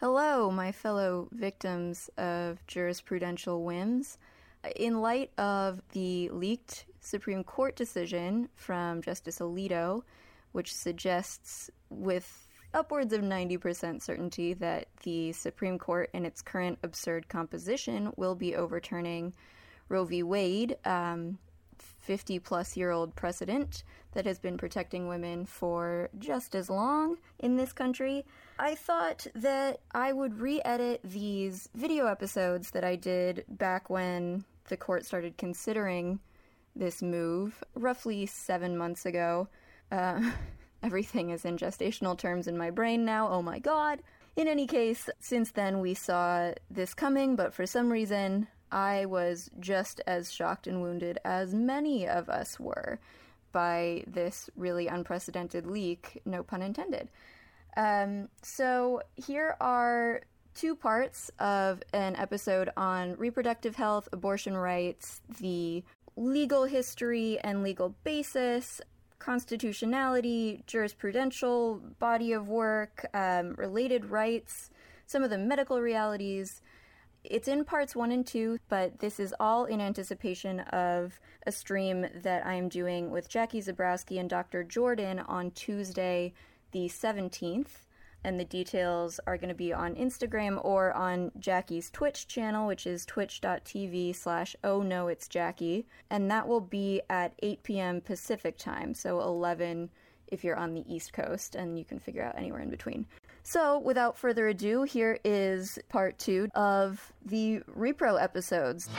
Hello, my fellow victims of jurisprudential whims. In light of the leaked Supreme Court decision from Justice Alito, which suggests with upwards of 90% certainty that the Supreme Court, in its current absurd composition, will be overturning Roe v. Wade, um, 50 plus year old precedent that has been protecting women for just as long in this country. I thought that I would re edit these video episodes that I did back when the court started considering this move, roughly seven months ago. Uh, everything is in gestational terms in my brain now, oh my god. In any case, since then we saw this coming, but for some reason I was just as shocked and wounded as many of us were by this really unprecedented leak, no pun intended. Um, so here are two parts of an episode on reproductive health, abortion rights, the legal history and legal basis, constitutionality, jurisprudential body of work, um, related rights, some of the medical realities. It's in parts one and two, but this is all in anticipation of a stream that I'm doing with Jackie Zebrowski and Dr. Jordan on Tuesday, the 17th. And the details are going to be on Instagram or on Jackie's Twitch channel, which is twitch.tv slash oh no, it's Jackie. And that will be at 8 p.m. Pacific time, so 11 if you're on the East Coast, and you can figure out anywhere in between. So, without further ado, here is part two of the Repro episodes.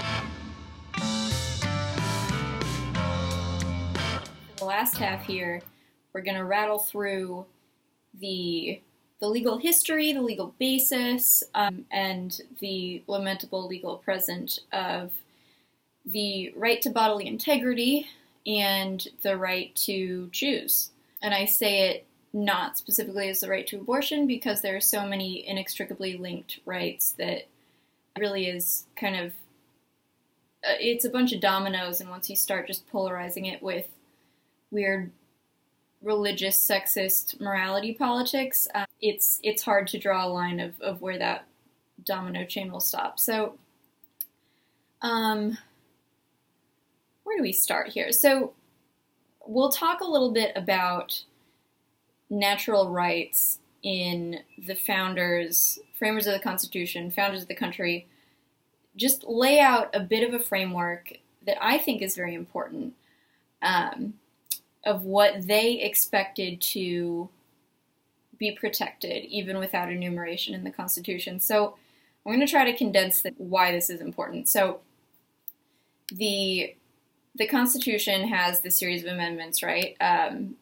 The last half here, we're going to rattle through the the legal history, the legal basis, um, and the lamentable legal present of the right to bodily integrity and the right to choose. And I say it not specifically as the right to abortion because there are so many inextricably linked rights that really is kind of uh, it's a bunch of dominoes and once you start just polarizing it with weird religious sexist morality politics uh, it's it's hard to draw a line of, of where that domino chain will stop. So um where do we start here? So we'll talk a little bit about natural rights in the founders, framers of the Constitution, founders of the country, just lay out a bit of a framework that I think is very important um, of what they expected to be protected, even without enumeration in the Constitution. So I'm going to try to condense the, why this is important. So the the Constitution has the series of amendments, right? Um,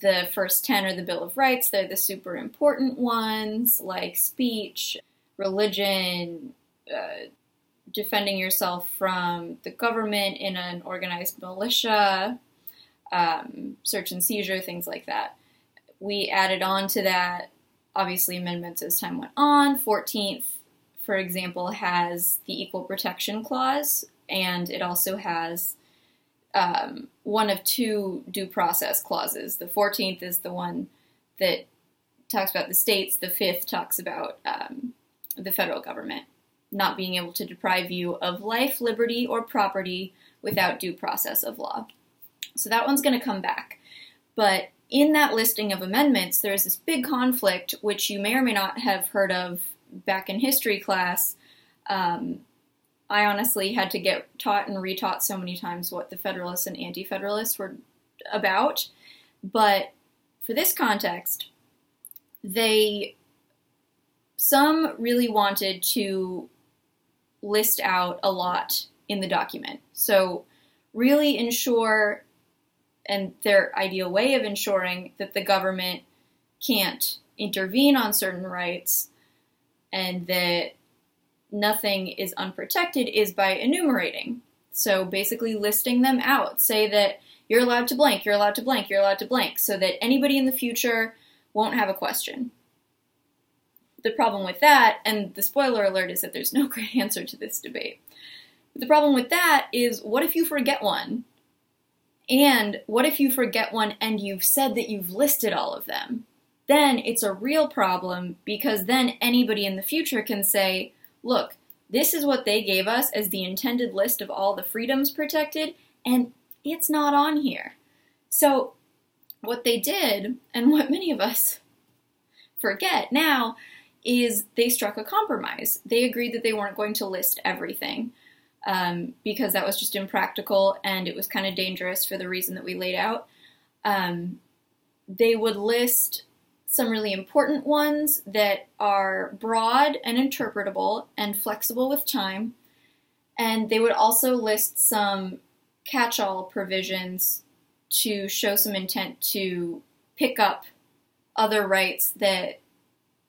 the first 10 are the Bill of Rights. They're the super important ones, like speech, religion, uh, defending yourself from the government in an organized militia, um, search and seizure, things like that. We added on to that, obviously, amendments as time went on. 14th, for example, has the Equal Protection Clause, and it also has um, one of two due process clauses. The 14th is the one that talks about the states, the fifth talks about um, the federal government not being able to deprive you of life, liberty, or property without due process of law. So that one's going to come back. But in that listing of amendments, there's this big conflict, which you may or may not have heard of back in history class, um, I honestly had to get taught and retaught so many times what the Federalists and Anti Federalists were about. But for this context, they some really wanted to list out a lot in the document. So, really ensure, and their ideal way of ensuring that the government can't intervene on certain rights and that nothing is unprotected is by enumerating. So basically listing them out. Say that you're allowed to blank, you're allowed to blank, you're allowed to blank, so that anybody in the future won't have a question. The problem with that, and the spoiler alert is that there's no great answer to this debate. But the problem with that is what if you forget one? And what if you forget one and you've said that you've listed all of them? then it's a real problem because then anybody in the future can say, look, this is what they gave us as the intended list of all the freedoms protected, and it's not on here. So, what they did, and what many of us forget now, is they struck a compromise. They agreed that they weren't going to list everything um, because that was just impractical and it was kind of dangerous for the reason that we laid out. Um, they would list some really important ones that are broad and interpretable and flexible with time. And they would also list some catch all provisions to show some intent to pick up other rights that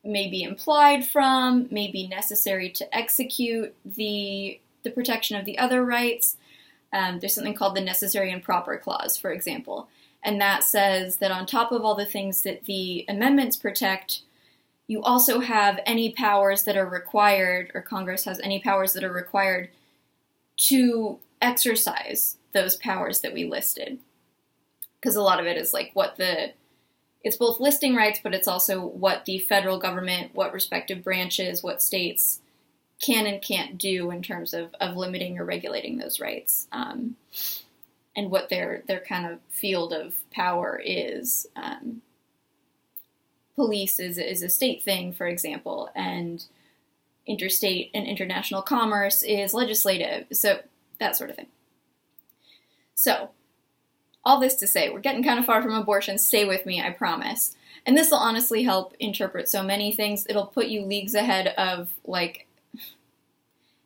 may be implied from, may be necessary to execute the, the protection of the other rights. Um, there's something called the necessary and proper clause, for example. And that says that on top of all the things that the amendments protect, you also have any powers that are required, or Congress has any powers that are required to exercise those powers that we listed. Because a lot of it is like what the it's both listing rights, but it's also what the federal government, what respective branches, what states can and can't do in terms of, of limiting or regulating those rights, um, and what their their kind of field of power is. Um, police is is a state thing, for example, and interstate and international commerce is legislative. So that sort of thing. So all this to say, we're getting kind of far from abortion. Stay with me, I promise. And this will honestly help interpret so many things. It'll put you leagues ahead of like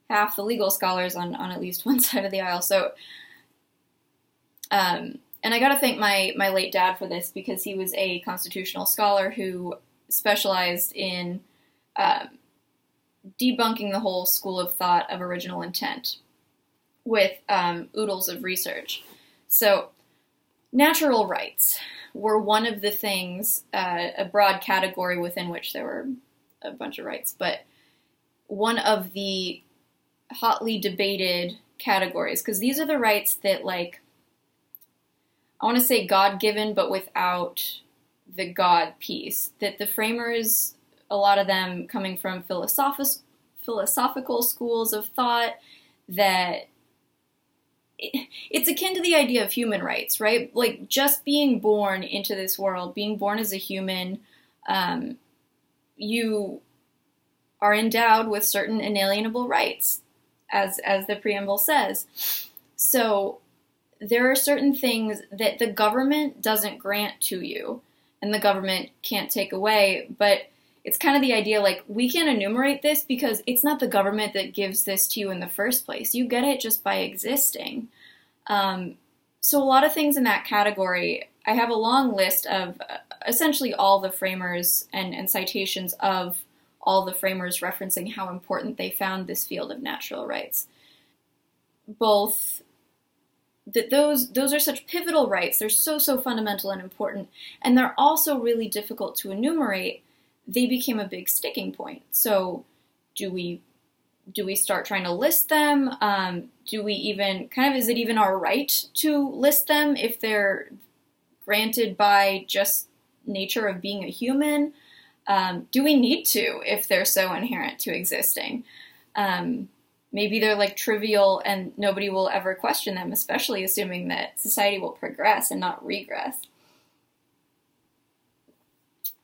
half the legal scholars on, on at least one side of the aisle. So, um, and I got to thank my my late dad for this because he was a constitutional scholar who specialized in um, debunking the whole school of thought of original intent with um, oodles of research. So Natural rights were one of the things, uh, a broad category within which there were a bunch of rights, but one of the hotly debated categories, because these are the rights that, like, I want to say God given, but without the God piece. That the framers, a lot of them coming from philosoph- philosophical schools of thought, that it's akin to the idea of human rights, right? Like just being born into this world, being born as a human, um, you are endowed with certain inalienable rights, as as the preamble says. So there are certain things that the government doesn't grant to you, and the government can't take away, but it's kind of the idea like we can't enumerate this because it's not the government that gives this to you in the first place. You get it just by existing. Um, so, a lot of things in that category, I have a long list of uh, essentially all the framers and, and citations of all the framers referencing how important they found this field of natural rights. Both that those those are such pivotal rights. They're so so fundamental and important. And they're also really difficult to enumerate. They became a big sticking point. So do we do we start trying to list them? Um, do we even kind of is it even our right to list them if they're granted by just nature of being a human? Um, do we need to if they're so inherent to existing? Um, maybe they're like trivial and nobody will ever question them especially assuming that society will progress and not regress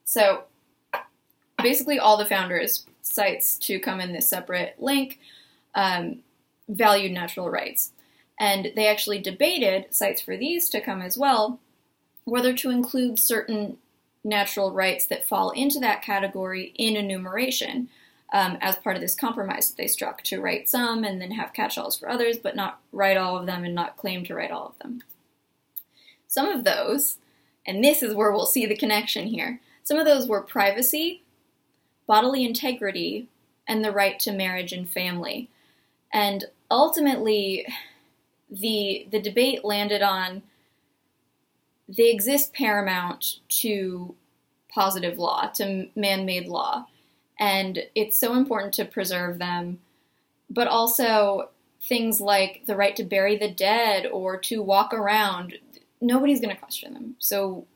so basically all the founders cites to come in this separate link um, valued natural rights. And they actually debated cites for these to come as well, whether to include certain natural rights that fall into that category in enumeration um, as part of this compromise that they struck to write some and then have catch alls for others, but not write all of them and not claim to write all of them. Some of those, and this is where we'll see the connection here, some of those were privacy, bodily integrity, and the right to marriage and family. And ultimately, the the debate landed on they exist paramount to positive law, to man-made law, and it's so important to preserve them. But also things like the right to bury the dead or to walk around, nobody's going to question them. So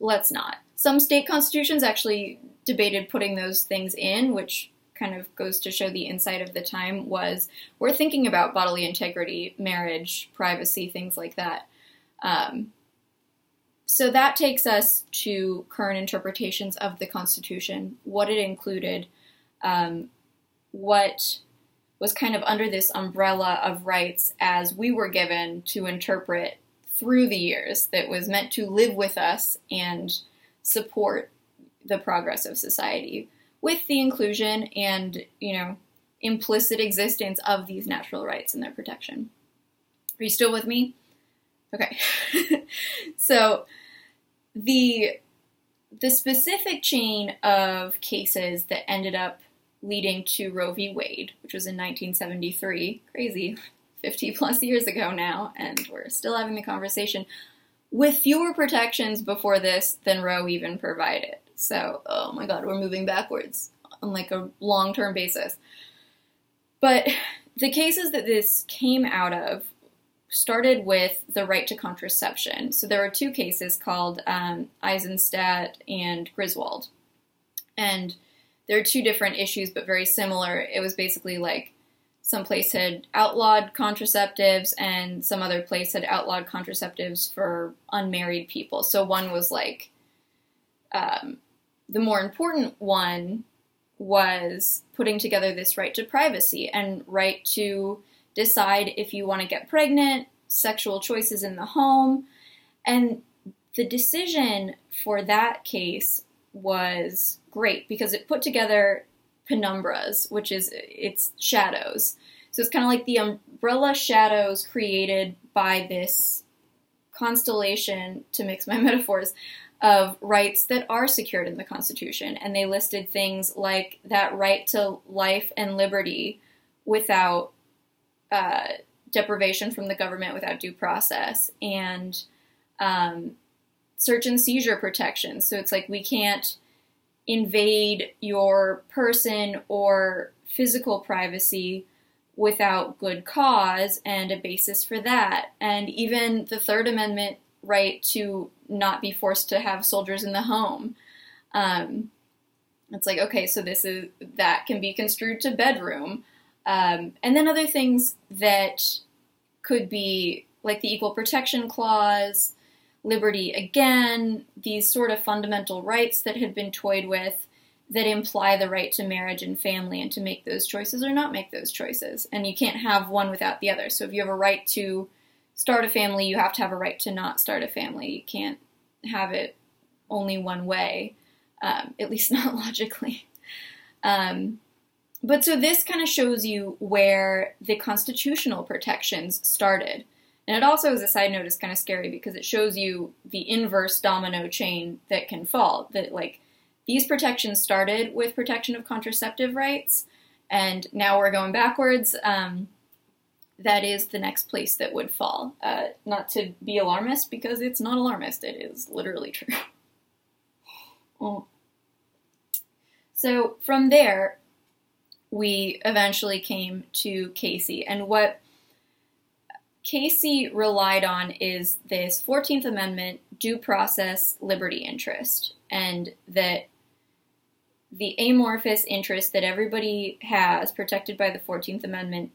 let's not. some state constitutions actually debated putting those things in, which kind of goes to show the insight of the time was we're thinking about bodily integrity, marriage, privacy, things like that. Um, so that takes us to current interpretations of the Constitution, what it included, um, what was kind of under this umbrella of rights as we were given to interpret through the years that was meant to live with us and support the progress of society with the inclusion and, you know, implicit existence of these natural rights and their protection. Are you still with me? Okay. so the the specific chain of cases that ended up leading to Roe v. Wade, which was in 1973, crazy, 50 plus years ago now, and we're still having the conversation, with fewer protections before this than Roe even provided. So, oh my god, we're moving backwards on like a long term basis. But the cases that this came out of started with the right to contraception. So there were two cases called um, Eisenstadt and Griswold. And there are two different issues, but very similar. It was basically like some place had outlawed contraceptives and some other place had outlawed contraceptives for unmarried people. So one was like um, the more important one was putting together this right to privacy and right to decide if you want to get pregnant, sexual choices in the home. And the decision for that case was great because it put together penumbras, which is it's shadows. So it's kind of like the umbrella shadows created by this constellation, to mix my metaphors, of rights that are secured in the Constitution. And they listed things like that right to life and liberty without uh, deprivation from the government, without due process, and um, search and seizure protection. So it's like we can't invade your person or physical privacy without good cause and a basis for that. And even the Third Amendment right to not be forced to have soldiers in the home. Um, it's like, okay, so this is that can be construed to bedroom. Um, and then other things that could be like the Equal Protection Clause, liberty again, these sort of fundamental rights that had been toyed with that imply the right to marriage and family and to make those choices or not make those choices. And you can't have one without the other. So if you have a right to start a family, you have to have a right to not start a family. You can't have it only one way, um, at least not logically. Um, but so this kind of shows you where the constitutional protections started. And it also, as a side note, is kind of scary because it shows you the inverse domino chain that can fall. That, like, these protections started with protection of contraceptive rights, and now we're going backwards. Um, that is the next place that would fall. Uh, not to be alarmist, because it's not alarmist, it is literally true. so from there, we eventually came to Casey, and what Casey relied on is this 14th Amendment due process liberty interest, and that the amorphous interest that everybody has protected by the 14th Amendment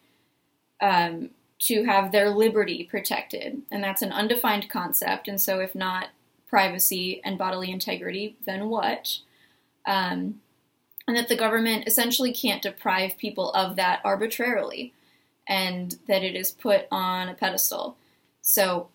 um, to have their liberty protected. And that's an undefined concept. And so, if not privacy and bodily integrity, then what? Um, and that the government essentially can't deprive people of that arbitrarily, and that it is put on a pedestal. So,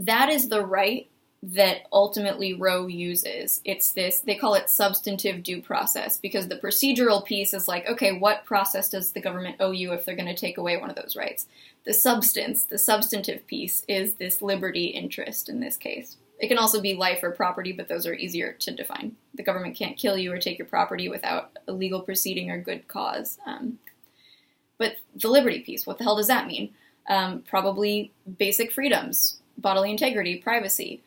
that is the right that ultimately Roe uses. It's this, they call it substantive due process because the procedural piece is like, okay, what process does the government owe you if they're going to take away one of those rights? The substance, the substantive piece is this liberty interest in this case. It can also be life or property, but those are easier to define. The government can't kill you or take your property without a legal proceeding or good cause. Um, but the liberty piece, what the hell does that mean? Um, probably basic freedoms, bodily integrity, privacy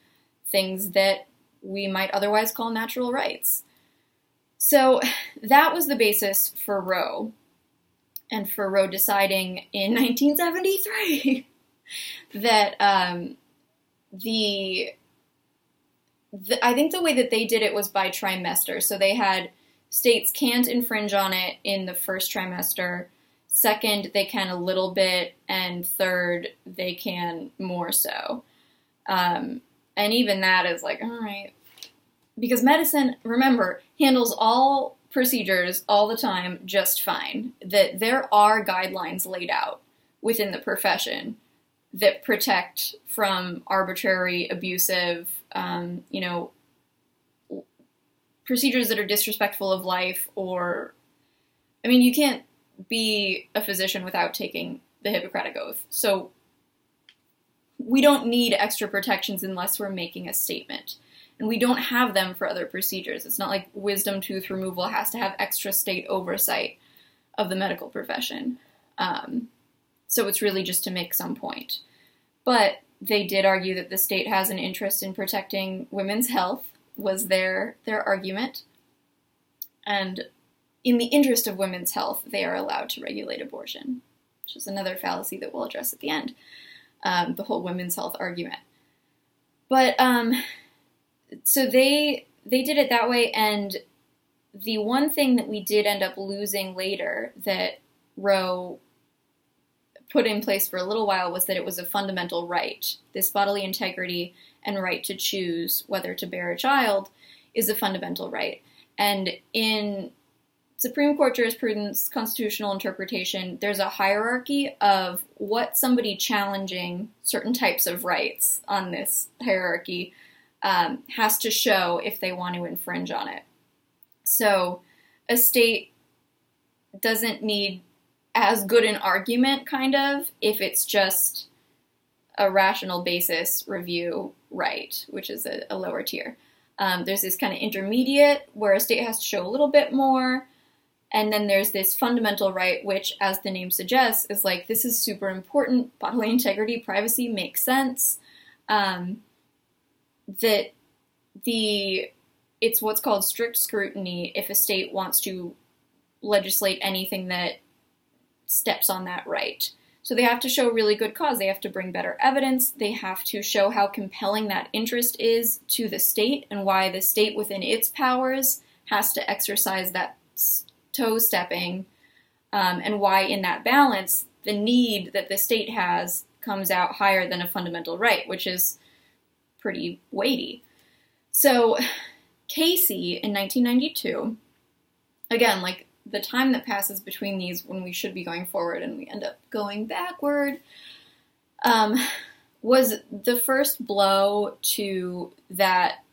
things that we might otherwise call natural rights. So that was the basis for Roe, and for Roe deciding in 1973 that um, the the, I think the way that they did it was by trimester. So they had states can't infringe on it in the first trimester. Second, they can a little bit, and third, they can more so. Um, and even that is like, all right, because medicine, remember, handles all procedures all the time just fine. That there are guidelines laid out within the profession that protect from arbitrary, abusive, um, you know, procedures that are disrespectful of life or I mean, you can't be a physician without taking the Hippocratic Oath. So we don't need extra protections unless we're making a statement. And we don't have them for other procedures. It's not like wisdom tooth removal has to have extra state oversight of the medical profession. Um, so it's really just to make some point. But they did argue that the state has an interest in protecting women's health was their their argument. And in the interest of women's health, they are allowed to regulate abortion, which is another fallacy that we'll address at the end. Um, the whole women's health argument. But um, so they they did it that way, and the one thing that we did end up losing later that Roe put in place for a little while was that it was a fundamental right. This bodily integrity and right to choose whether to bear a child is a fundamental right. And in Supreme Court jurisprudence, constitutional interpretation, there's a hierarchy of what somebody challenging certain types of rights on this hierarchy um, has to show if they want to infringe on it. So a state doesn't need as good an argument, kind of, if it's just a rational basis review right, which is a, a lower tier. Um, there's this kind of intermediate where a state has to show a little bit more. And then there's this fundamental right, which, as the name suggests, is like this is super important. Bodily integrity, privacy makes sense. Um, that the it's what's called strict scrutiny if a state wants to legislate anything that steps on that right. So they have to show really good cause. They have to bring better evidence. They have to show how compelling that interest is to the state and why the state within its powers has to exercise that toe stepping um, and why in that balance the need that the state has comes out higher than a fundamental right, which is pretty weighty. So Casey in 1992, again, like the time that passes between these when we should be going forward and we end up going backward um, was the first blow to that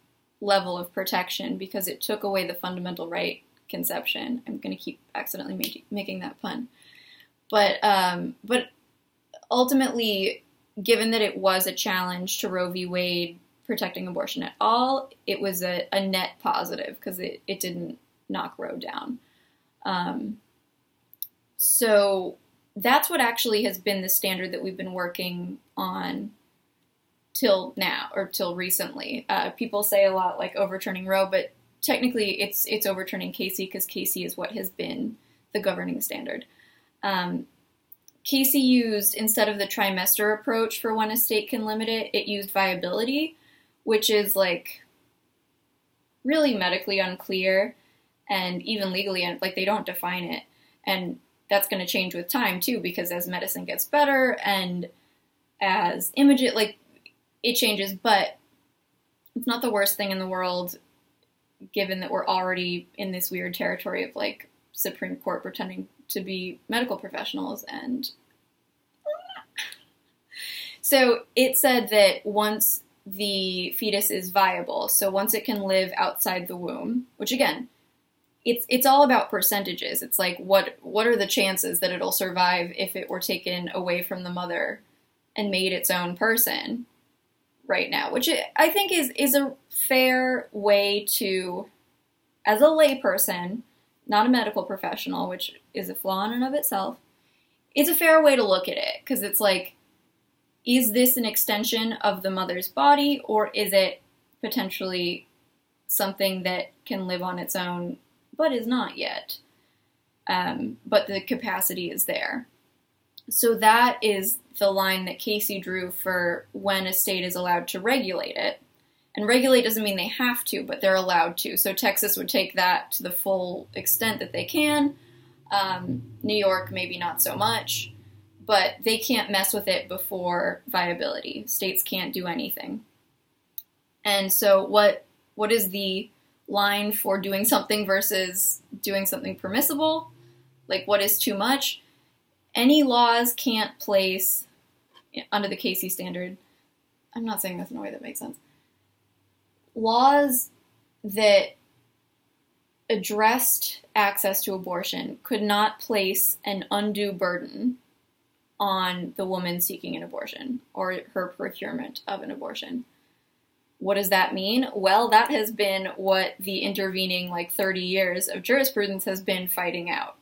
level of protection because it took away the fundamental right conception. I'm going to keep accidentally make, making that pun, but um, but ultimately, given that it was a challenge to Roe v. Wade protecting abortion at all, it was a, a net positive because it, it didn't knock Roe down. Um, so that's what actually has been the standard that we've been working on till now or till recently. Uh, people say a lot like overturning Roe, but technically it's it's overturning Casey because Casey is what has been the governing standard. Um, Casey used instead of the trimester approach for when a state can limit it, it used viability, which is like really medically unclear and even legally and like they don't define it. And that's going to change with time too because as medicine gets better and as image it like it changes. But it's not the worst thing in the world given that we're already in this weird territory of like supreme court pretending to be medical professionals and so it said that once the fetus is viable so once it can live outside the womb which again it's it's all about percentages. It's like what what are the chances that it'll survive if it were taken away from the mother and made its own person right now, which I think is is a fair way to as a layperson, not a medical professional, which is a flaw in and of itself. It's a fair way to look at it because it's like is this an extension of the mother's body or is it potentially something that can live on its own but is not yet. Um, but the capacity is there. So that is the line that Casey drew for when a state is allowed to regulate it. And regulate doesn't mean they have to, but they're allowed to. So Texas would take that to the full extent that they can. Um, New York, maybe not so much, but they can't mess with it before viability. States can't do anything. And so, what what is the line for doing something versus doing something permissible? Like, what is too much? Any laws can't place under the Casey standard. I'm not saying this in a way that makes sense. Laws that addressed access to abortion could not place an undue burden on the woman seeking an abortion or her procurement of an abortion. What does that mean? Well, that has been what the intervening like 30 years of jurisprudence has been fighting out.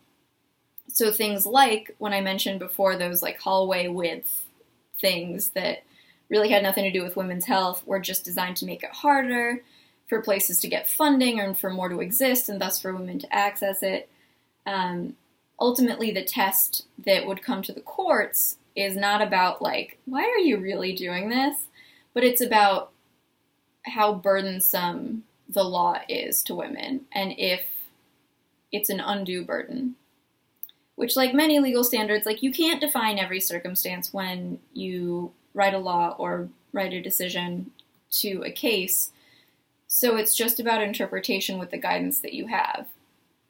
So things like when I mentioned before those like hallway width things that really had nothing to do with women's health were just designed to make it harder for places to get funding and for more to exist and thus for women to access it. Um, ultimately, the test that would come to the courts is not about, like, why are you really doing this? But it's about how burdensome the law is to women and if it's an undue burden. Which, like many legal standards, like you can't define every circumstance when you write a law or write a decision to a case so it's just about interpretation with the guidance that you have.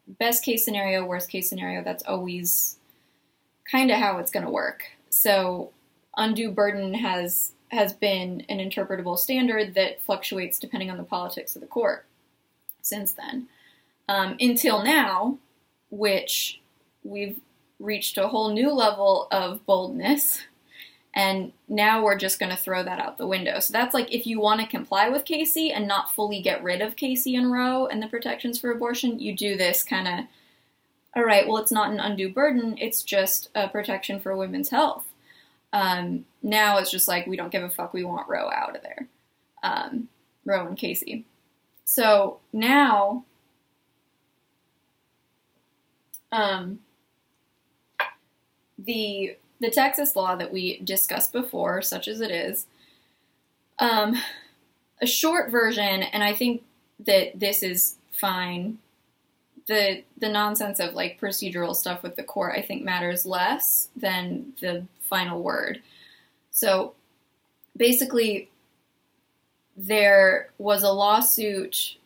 Best case scenario, worst case scenario, that's always kind of how it's going to work. So undue burden has has been an interpretable standard that fluctuates depending on the politics of the court since then. Um, until now, which we've reached a whole new level of boldness and now we're just going to throw that out the window. So that's like if you want to comply with Casey and not fully get rid of Casey and Roe and the protections for abortion, you do this kind of, all right, well, it's not an undue burden, it's just a protection for women's health. Um, now it's just like, we don't give a fuck, we want Roe out of there. Um, Roe and Casey. So now, um, the the Texas law that we discussed before, such as it is, um, a short version, and I think that this is fine. The the nonsense of like procedural stuff with the court, I think, matters less than the final word. So basically, there was a lawsuit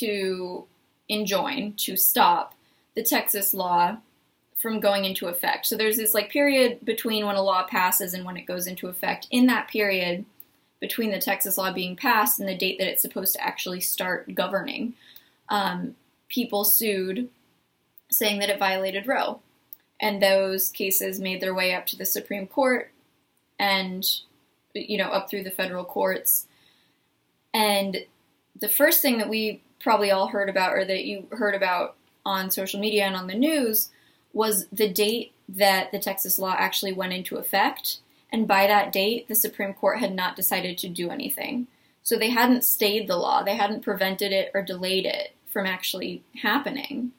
to enjoin, to stop the Texas law from going into effect. So there's this like period between when a law passes and when it goes into effect. In that period between the Texas law being passed and the date that it's supposed to actually start governing, um, people sued saying that it violated Roe. And those cases made their way up to the Supreme Court and, you know, up through the federal courts. And the first thing that we probably all heard about, or that you heard about on social media and on the news, was the date that the Texas law actually went into effect. And by that date, the Supreme Court had not decided to do anything. So they hadn't stayed the law, they hadn't prevented it or delayed it from actually happening.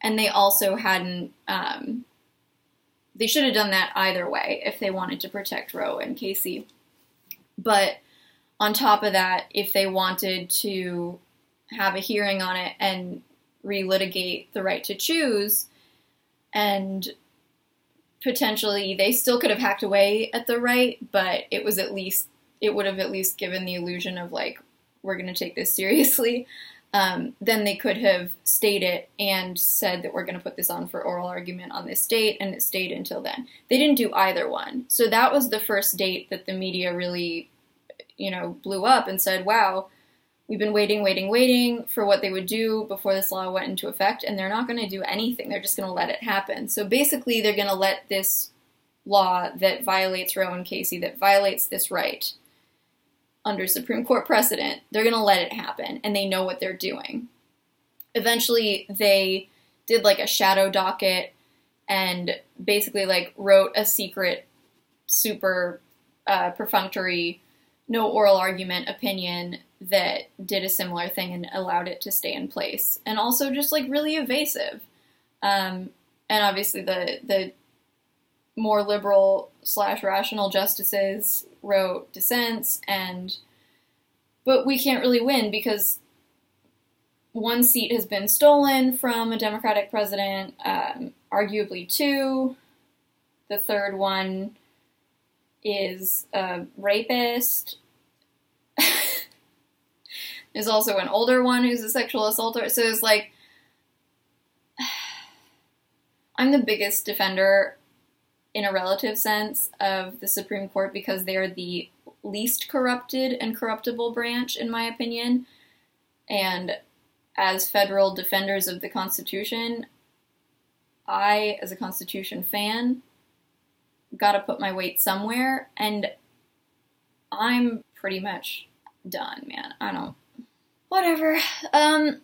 And they also hadn't, um, they should have done that either way if they wanted to protect Roe and Casey. But on top of that, if they wanted to have a hearing on it and relitigate the right to choose, and potentially they still could have hacked away at the right, but it was at least it would have at least given the illusion of like we're going to take this seriously. Um, then they could have stayed it and said that we're going to put this on for oral argument on this date, and it stayed until then. They didn't do either one. So that was the first date that the media really, you know, blew up and said, wow, We've been waiting, waiting, waiting for what they would do before this law went into effect, and they're not going to do anything. They're just going to let it happen. So basically, they're going to let this law that violates Roe and Casey, that violates this right under Supreme Court precedent, they're going to let it happen, and they know what they're doing. Eventually, they did like a shadow docket and basically like wrote a secret, super uh, perfunctory, no oral argument opinion that did a similar thing and allowed it to stay in place, and also just like really evasive. Um, and obviously, the the more liberal slash rational justices wrote dissents and but we can't really win because one seat has been stolen from a Democratic president, um, arguably two. The third one is a rapist. There's also an older one who's a sexual assaulter. So it's like, I'm the biggest defender in a relative sense of the Supreme Court because they are the least corrupted and corruptible branch, in my opinion. And as federal defenders of the Constitution, I, as a Constitution fan, gotta put my weight somewhere, and I'm pretty much done, man. I don't. Whatever. Um,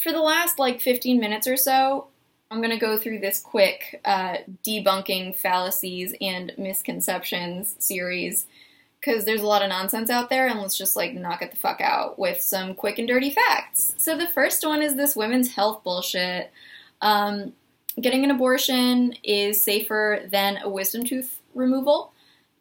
for the last like 15 minutes or so, I'm going to go through this quick uh, debunking fallacies and misconceptions series because there's a lot of nonsense out there, and let's just like knock it the fuck out with some quick and dirty facts. So the first one is this women's health bullshit. Um, getting an abortion is safer than a wisdom tooth removal.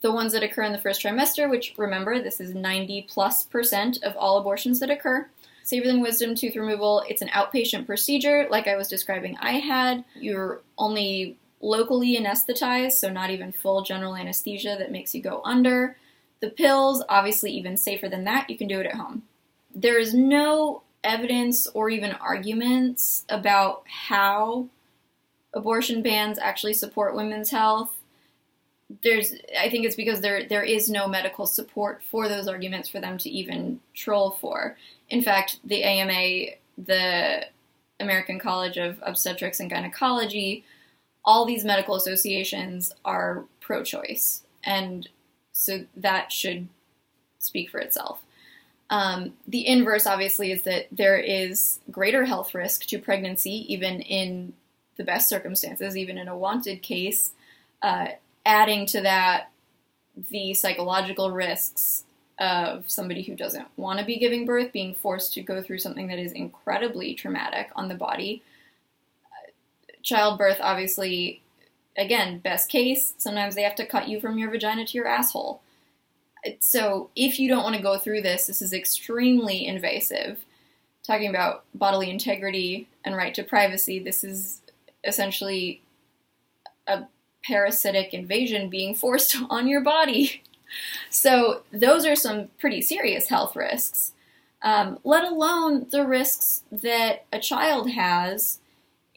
The ones that occur in the first trimester, which remember, this is 90 plus percent of all abortions that occur. Safer than wisdom tooth removal, it's an outpatient procedure, like I was describing I had. You're only locally anesthetized, so not even full general anesthesia that makes you go under. The pills, obviously, even safer than that, you can do it at home. There is no evidence or even arguments about how abortion bans actually support women's health. There's, I think it's because there there is no medical support for those arguments for them to even troll for. In fact, the AMA, the American College of Obstetrics and Gynecology, all these medical associations are pro-choice, and so that should speak for itself. Um, the inverse, obviously, is that there is greater health risk to pregnancy, even in the best circumstances, even in a wanted case. Uh, adding to that the psychological risks of somebody who doesn't want to be giving birth being forced to go through something that is incredibly traumatic on the body. Uh, childbirth, obviously, again, best case, sometimes they have to cut you from your vagina to your asshole. So, if you don't want to go through this, this is extremely invasive. Talking about bodily integrity and right to privacy, this is essentially a parasitic invasion being forced on your body. So, those are some pretty serious health risks, um, let alone the risks that a child has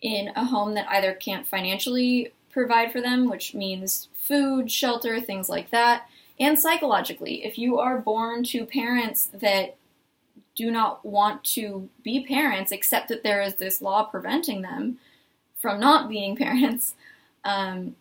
in a home that either can't financially provide for them, which means food, shelter, things like that, and psychologically. If you are born to parents that do not want to be parents, except that there is this law preventing them from not being parents, um,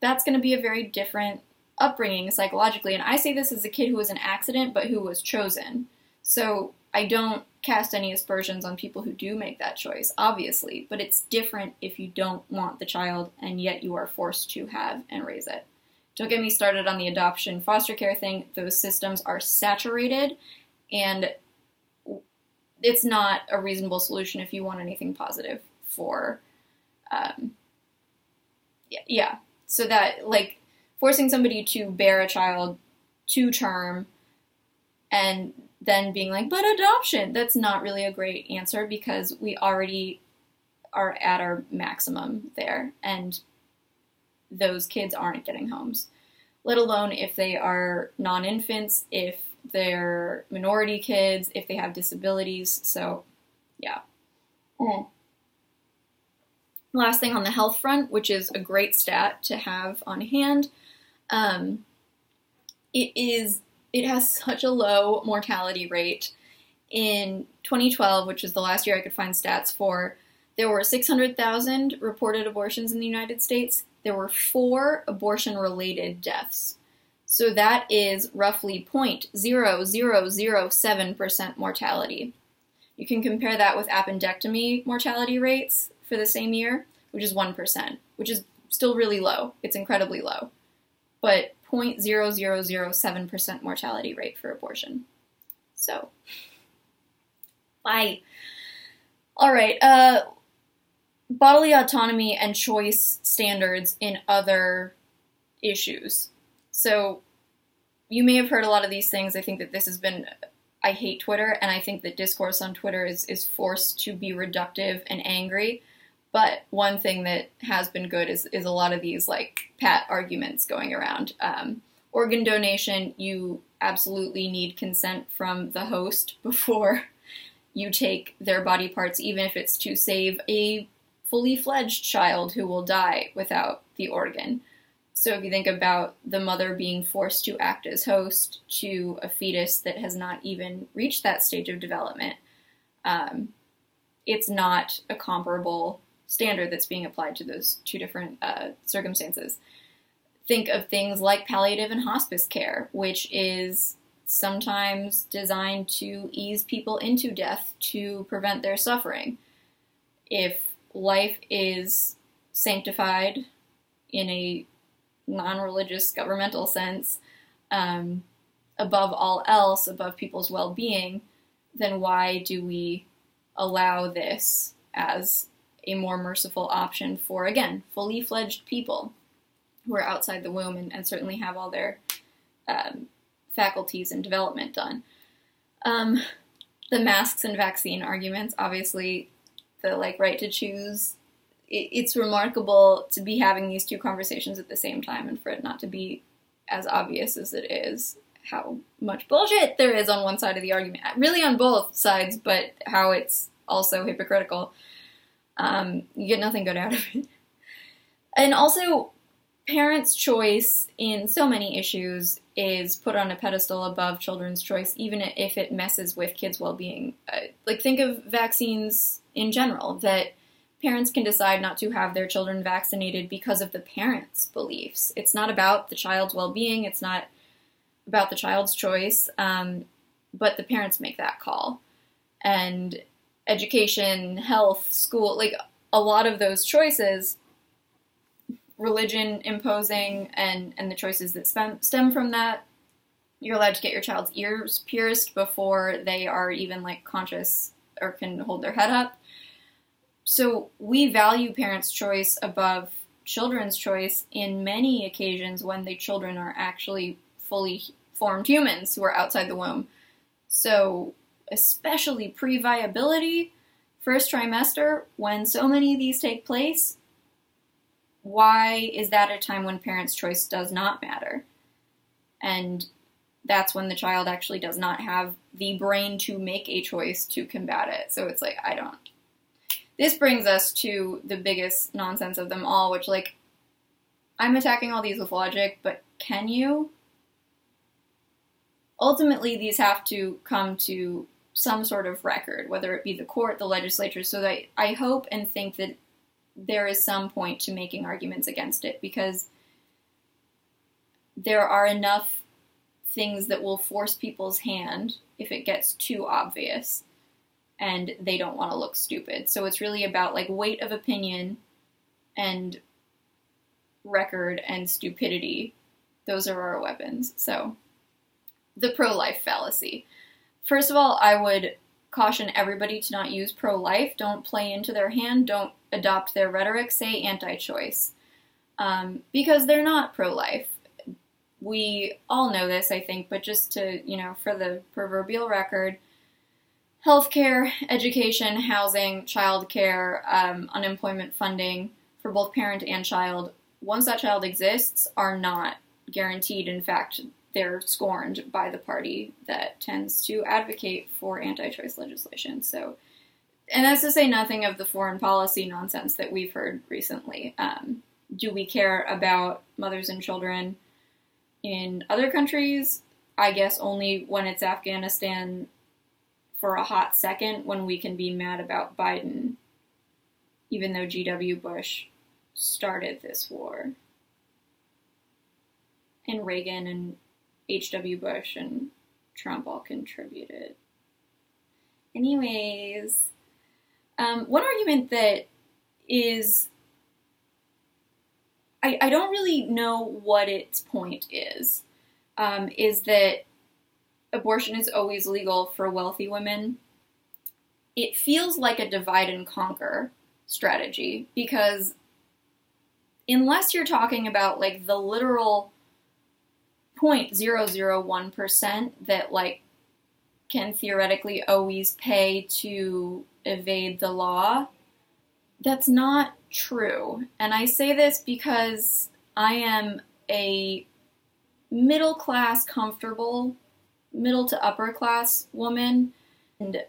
that's going to be a very different upbringing psychologically. And I say this as a kid who was an accident, but who was chosen. So I don't cast any aspersions on people who do make that choice, obviously, but it's different if you don't want the child and yet you are forced to have and raise it. Don't get me started on the adoption foster care thing. Those systems are saturated and it's not a reasonable solution if you want anything positive for um, yeah, yeah. So that like forcing somebody to bear a child to term and then being like, but adoption, that's not really a great answer because we already are at our maximum there and those kids aren't getting homes. Let alone if they are non infants, if they're minority kids, if they have disabilities. So, yeah. Mm. Last thing on the health front, which is a great stat to have on hand, um, it is it has such a low mortality rate. In 2012, which is the last year I could find stats for, there were 600,000 reported abortions in the United States. There were four abortion related deaths. So that is roughly 0.0007% mortality. You can compare that with appendectomy mortality rates for the same year, which is 1%, which is still really low. It's incredibly low. But 0.0007% mortality rate for abortion. So, bye. All right. Uh, bodily autonomy and choice standards in other issues. So, you may have heard a lot of these things. I think that this has been I hate Twitter, and I think that discourse on Twitter is, is forced to be reductive and angry. But one thing that has been good is, is a lot of these like pat arguments going around. Um, organ donation, you absolutely need consent from the host before you take their body parts, even if it's to save a fully fledged child who will die without the organ. So if you think about the mother being forced to act as host to a fetus that has not even reached that stage of development, um, it's not a comparable standard that's being applied to those two different uh, circumstances. Think of things like palliative and hospice care, which is sometimes designed to ease people into death to prevent their suffering. If life is sanctified in a non religious governmental sense, um, above all else, above people's well being, then why do we allow this as a more merciful option for, again, fully fledged people who are outside the womb and, and certainly have all their um, faculties and development done? Um, the masks and vaccine arguments, obviously, the like right to choose it's remarkable to be having these two conversations at the same time and for it not to be as obvious as it is how much bullshit there is on one side of the argument really on both sides but how it's also hypocritical um, you get nothing good out of it and also parents choice in so many issues is put on a pedestal above children's choice even if it messes with kids well-being uh, like think of vaccines in general that parents can decide not to have their children vaccinated because of the parents' beliefs. It's not about the child's well being, it's not about the child's choice, um, but the parents make that call. And education, health, school, like a lot of those choices, religion imposing, and, and the choices that stem, stem from that. You're allowed to get your child's ears pierced before they are even like conscious or can hold their head up so we value parents' choice above children's choice in many occasions when the children are actually fully formed humans who are outside the womb. So, especially pre viability, first trimester, when so many of these take place, why is that a time when parents' choice does not matter? And that's when the child actually does not have the brain to make a choice to combat it. So it's like, I don't, this brings us to the biggest nonsense of them all, which, like, I'm attacking all these with logic, but can you? Ultimately, these have to come to some sort of record, whether it be the court, the legislature, so that I hope and think that there is some point to making arguments against it because there are enough things that will force people's hand if it gets too obvious and they don't want to look stupid. So it's really about like weight of opinion and record and stupidity. Those are our weapons. So the pro life fallacy. First of all, I would caution everybody to not use pro life. Don't play into their hand. Don't adopt their rhetoric. Say anti choice. Um, because they're not pro life. We all know this, I think, but just to, you know, for the proverbial record, healthcare, education, housing, childcare, um, unemployment funding for both parent and child, once that child exists, are not guaranteed. In fact, they're scorned by the party that tends to advocate for anti choice legislation. So, and that's to say nothing of the foreign policy nonsense that we've heard recently. Um, do we care about mothers and children in other countries? I guess only when it's Afghanistan for a hot second when we can be mad about Biden, even though G.W. Bush started this war. And Reagan and H.W. Bush and Trump all contributed. Anyways, um, one argument that is. I, I don't really know what its point is. Um, is that abortion is always legal for wealthy women, it feels like a divide and conquer strategy because unless you're talking about like the literal 0.001% that like can theoretically always pay to evade the law. That's not true. And I say this because I am a middle class, comfortable, middle to upper class woman, and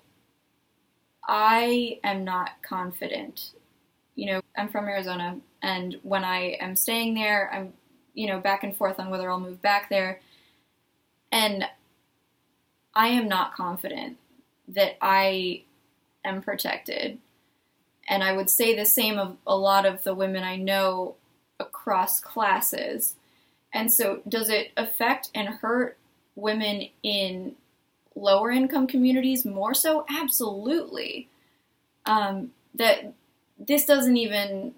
I am not confident. You know, I'm from Arizona, and when I am staying there, I'm, you know, back and forth on whether I'll move back there. And I am not confident that I am protected. And I would say the same of a lot of the women I know across classes. And so, does it affect and hurt women in lower income communities more so? Absolutely. Um, that this doesn't even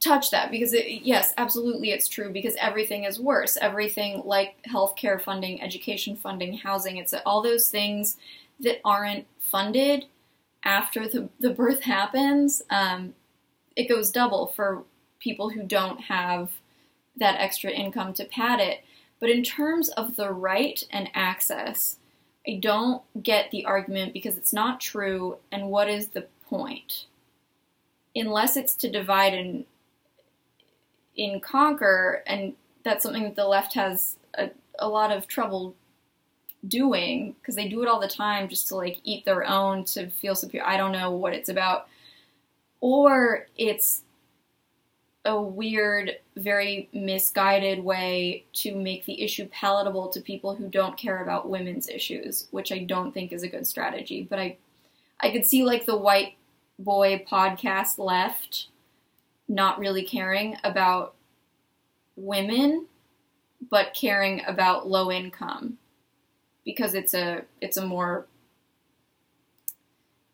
touch that because it, yes absolutely it's true because everything is worse. Everything like healthcare funding education funding housing it's all those things that aren't funded after the, the birth happens um, it goes double for people who don't have that extra income to pad it. But in terms of the right and access i don't get the argument because it's not true and what is the point? Unless it's to divide and in conquer, and that's something that the left has a, a lot of trouble doing because they do it all the time just to like eat their own to feel superior. I don't know what it's about. Or it's a weird, very misguided way to make the issue palatable to people who don't care about women's issues, which I don't think is a good strategy. But I I could see like the white boy podcast left not really caring about women but caring about low income. Because it's a it's a more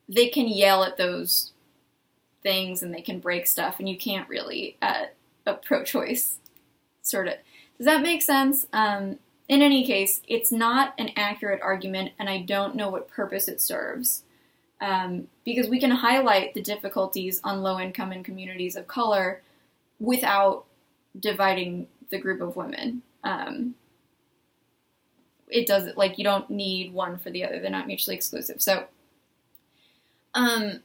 they can yell at those things and they can break stuff and you can't really at a pro-choice sort of does that make sense? Um, in any case it's not an accurate argument and i don't know what purpose it serves um, because we can highlight the difficulties on low income and communities of color without dividing the group of women. Um, it does like you don't need one for the other; they're not mutually exclusive. So, um,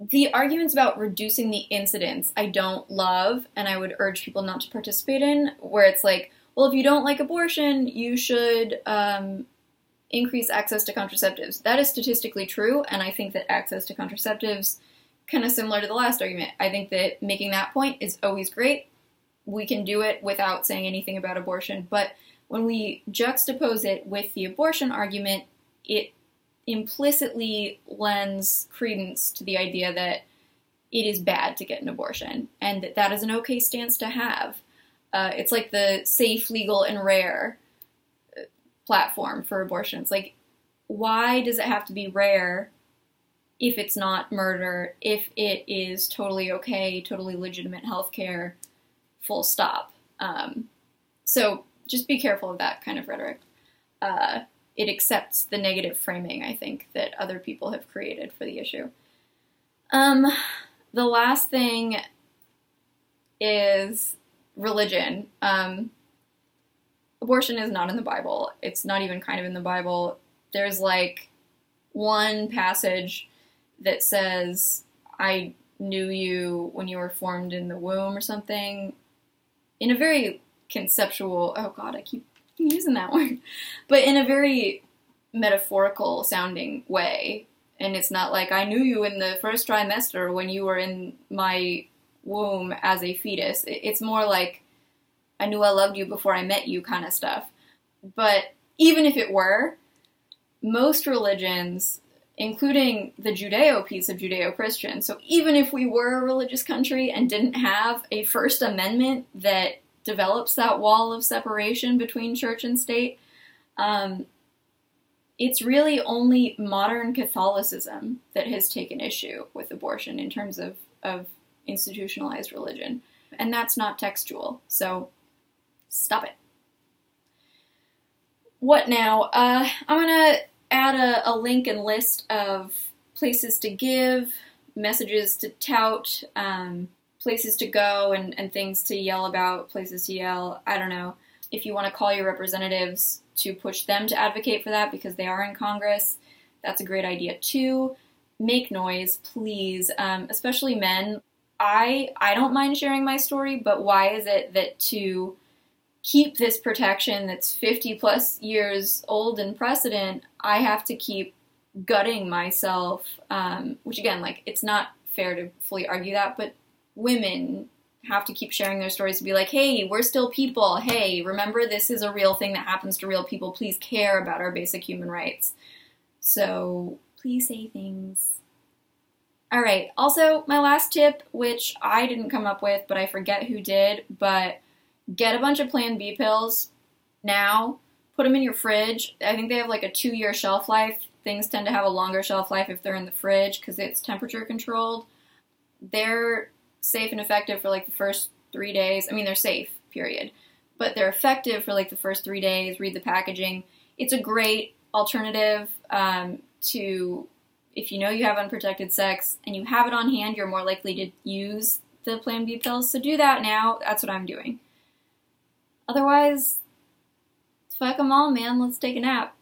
the arguments about reducing the incidence I don't love, and I would urge people not to participate in. Where it's like, well, if you don't like abortion, you should um, increase access to contraceptives. That is statistically true, and I think that access to contraceptives, kind of similar to the last argument, I think that making that point is always great. We can do it without saying anything about abortion, but when we juxtapose it with the abortion argument, it implicitly lends credence to the idea that it is bad to get an abortion and that that is an okay stance to have. Uh, it's like the safe, legal, and rare platform for abortions. Like, why does it have to be rare if it's not murder, if it is totally okay, totally legitimate healthcare, full stop? Um, so just be careful of that kind of rhetoric. Uh, it accepts the negative framing, I think, that other people have created for the issue. Um, the last thing is religion. Um, abortion is not in the Bible. It's not even kind of in the Bible. There's like one passage that says, I knew you when you were formed in the womb or something, in a very conceptual, oh God, I keep using that word, but in a very metaphorical sounding way. And it's not like I knew you in the first trimester when you were in my womb as a fetus. It's more like I knew I loved you before I met you kind of stuff. But even if it were, most religions, including the Judeo piece of Judeo Christian, so even if we were a religious country and didn't have a First Amendment that develops that wall of separation between church and state, um, it's really only modern Catholicism that has taken issue with abortion in terms of, of institutionalized religion. And that's not textual. So Stop it. What now? Uh, I'm gonna add a, a, link and list of places to give, messages to tout, um, places to go, and, and things to yell about, places to yell. I don't know. if you want to call your representatives to push them to advocate for that because they are in Congress, that's a great idea too. Make noise, please, um, especially men. I I don't mind sharing my story, but why is it that to keep this protection that's 50 plus years old and precedent, I have to keep gutting myself, um, which again, like, it's not fair to fully argue that, but women have to keep sharing their stories to be like, hey, we're still people. Hey, remember this is a real thing that happens to real people. Please care about our basic human rights. So please say things. All right. Also, my last tip, which I didn't come up with, but I forget who did, but get a bunch of Plan B pills now, put them in your fridge. I think they have like a two year shelf life. Things tend to have a longer shelf life if they're in the fridge because it's temperature controlled. They're safe and effective for like the first three days. I mean, they're safe, period. But they're effective for like the first three days. Read the packaging. It's a great alternative um, to if you know you have unprotected sex and you have it on hand, you're more likely to use the Plan B pills. So do that now. That's what I'm doing. Otherwise, fuck them all, man. Let's take a nap.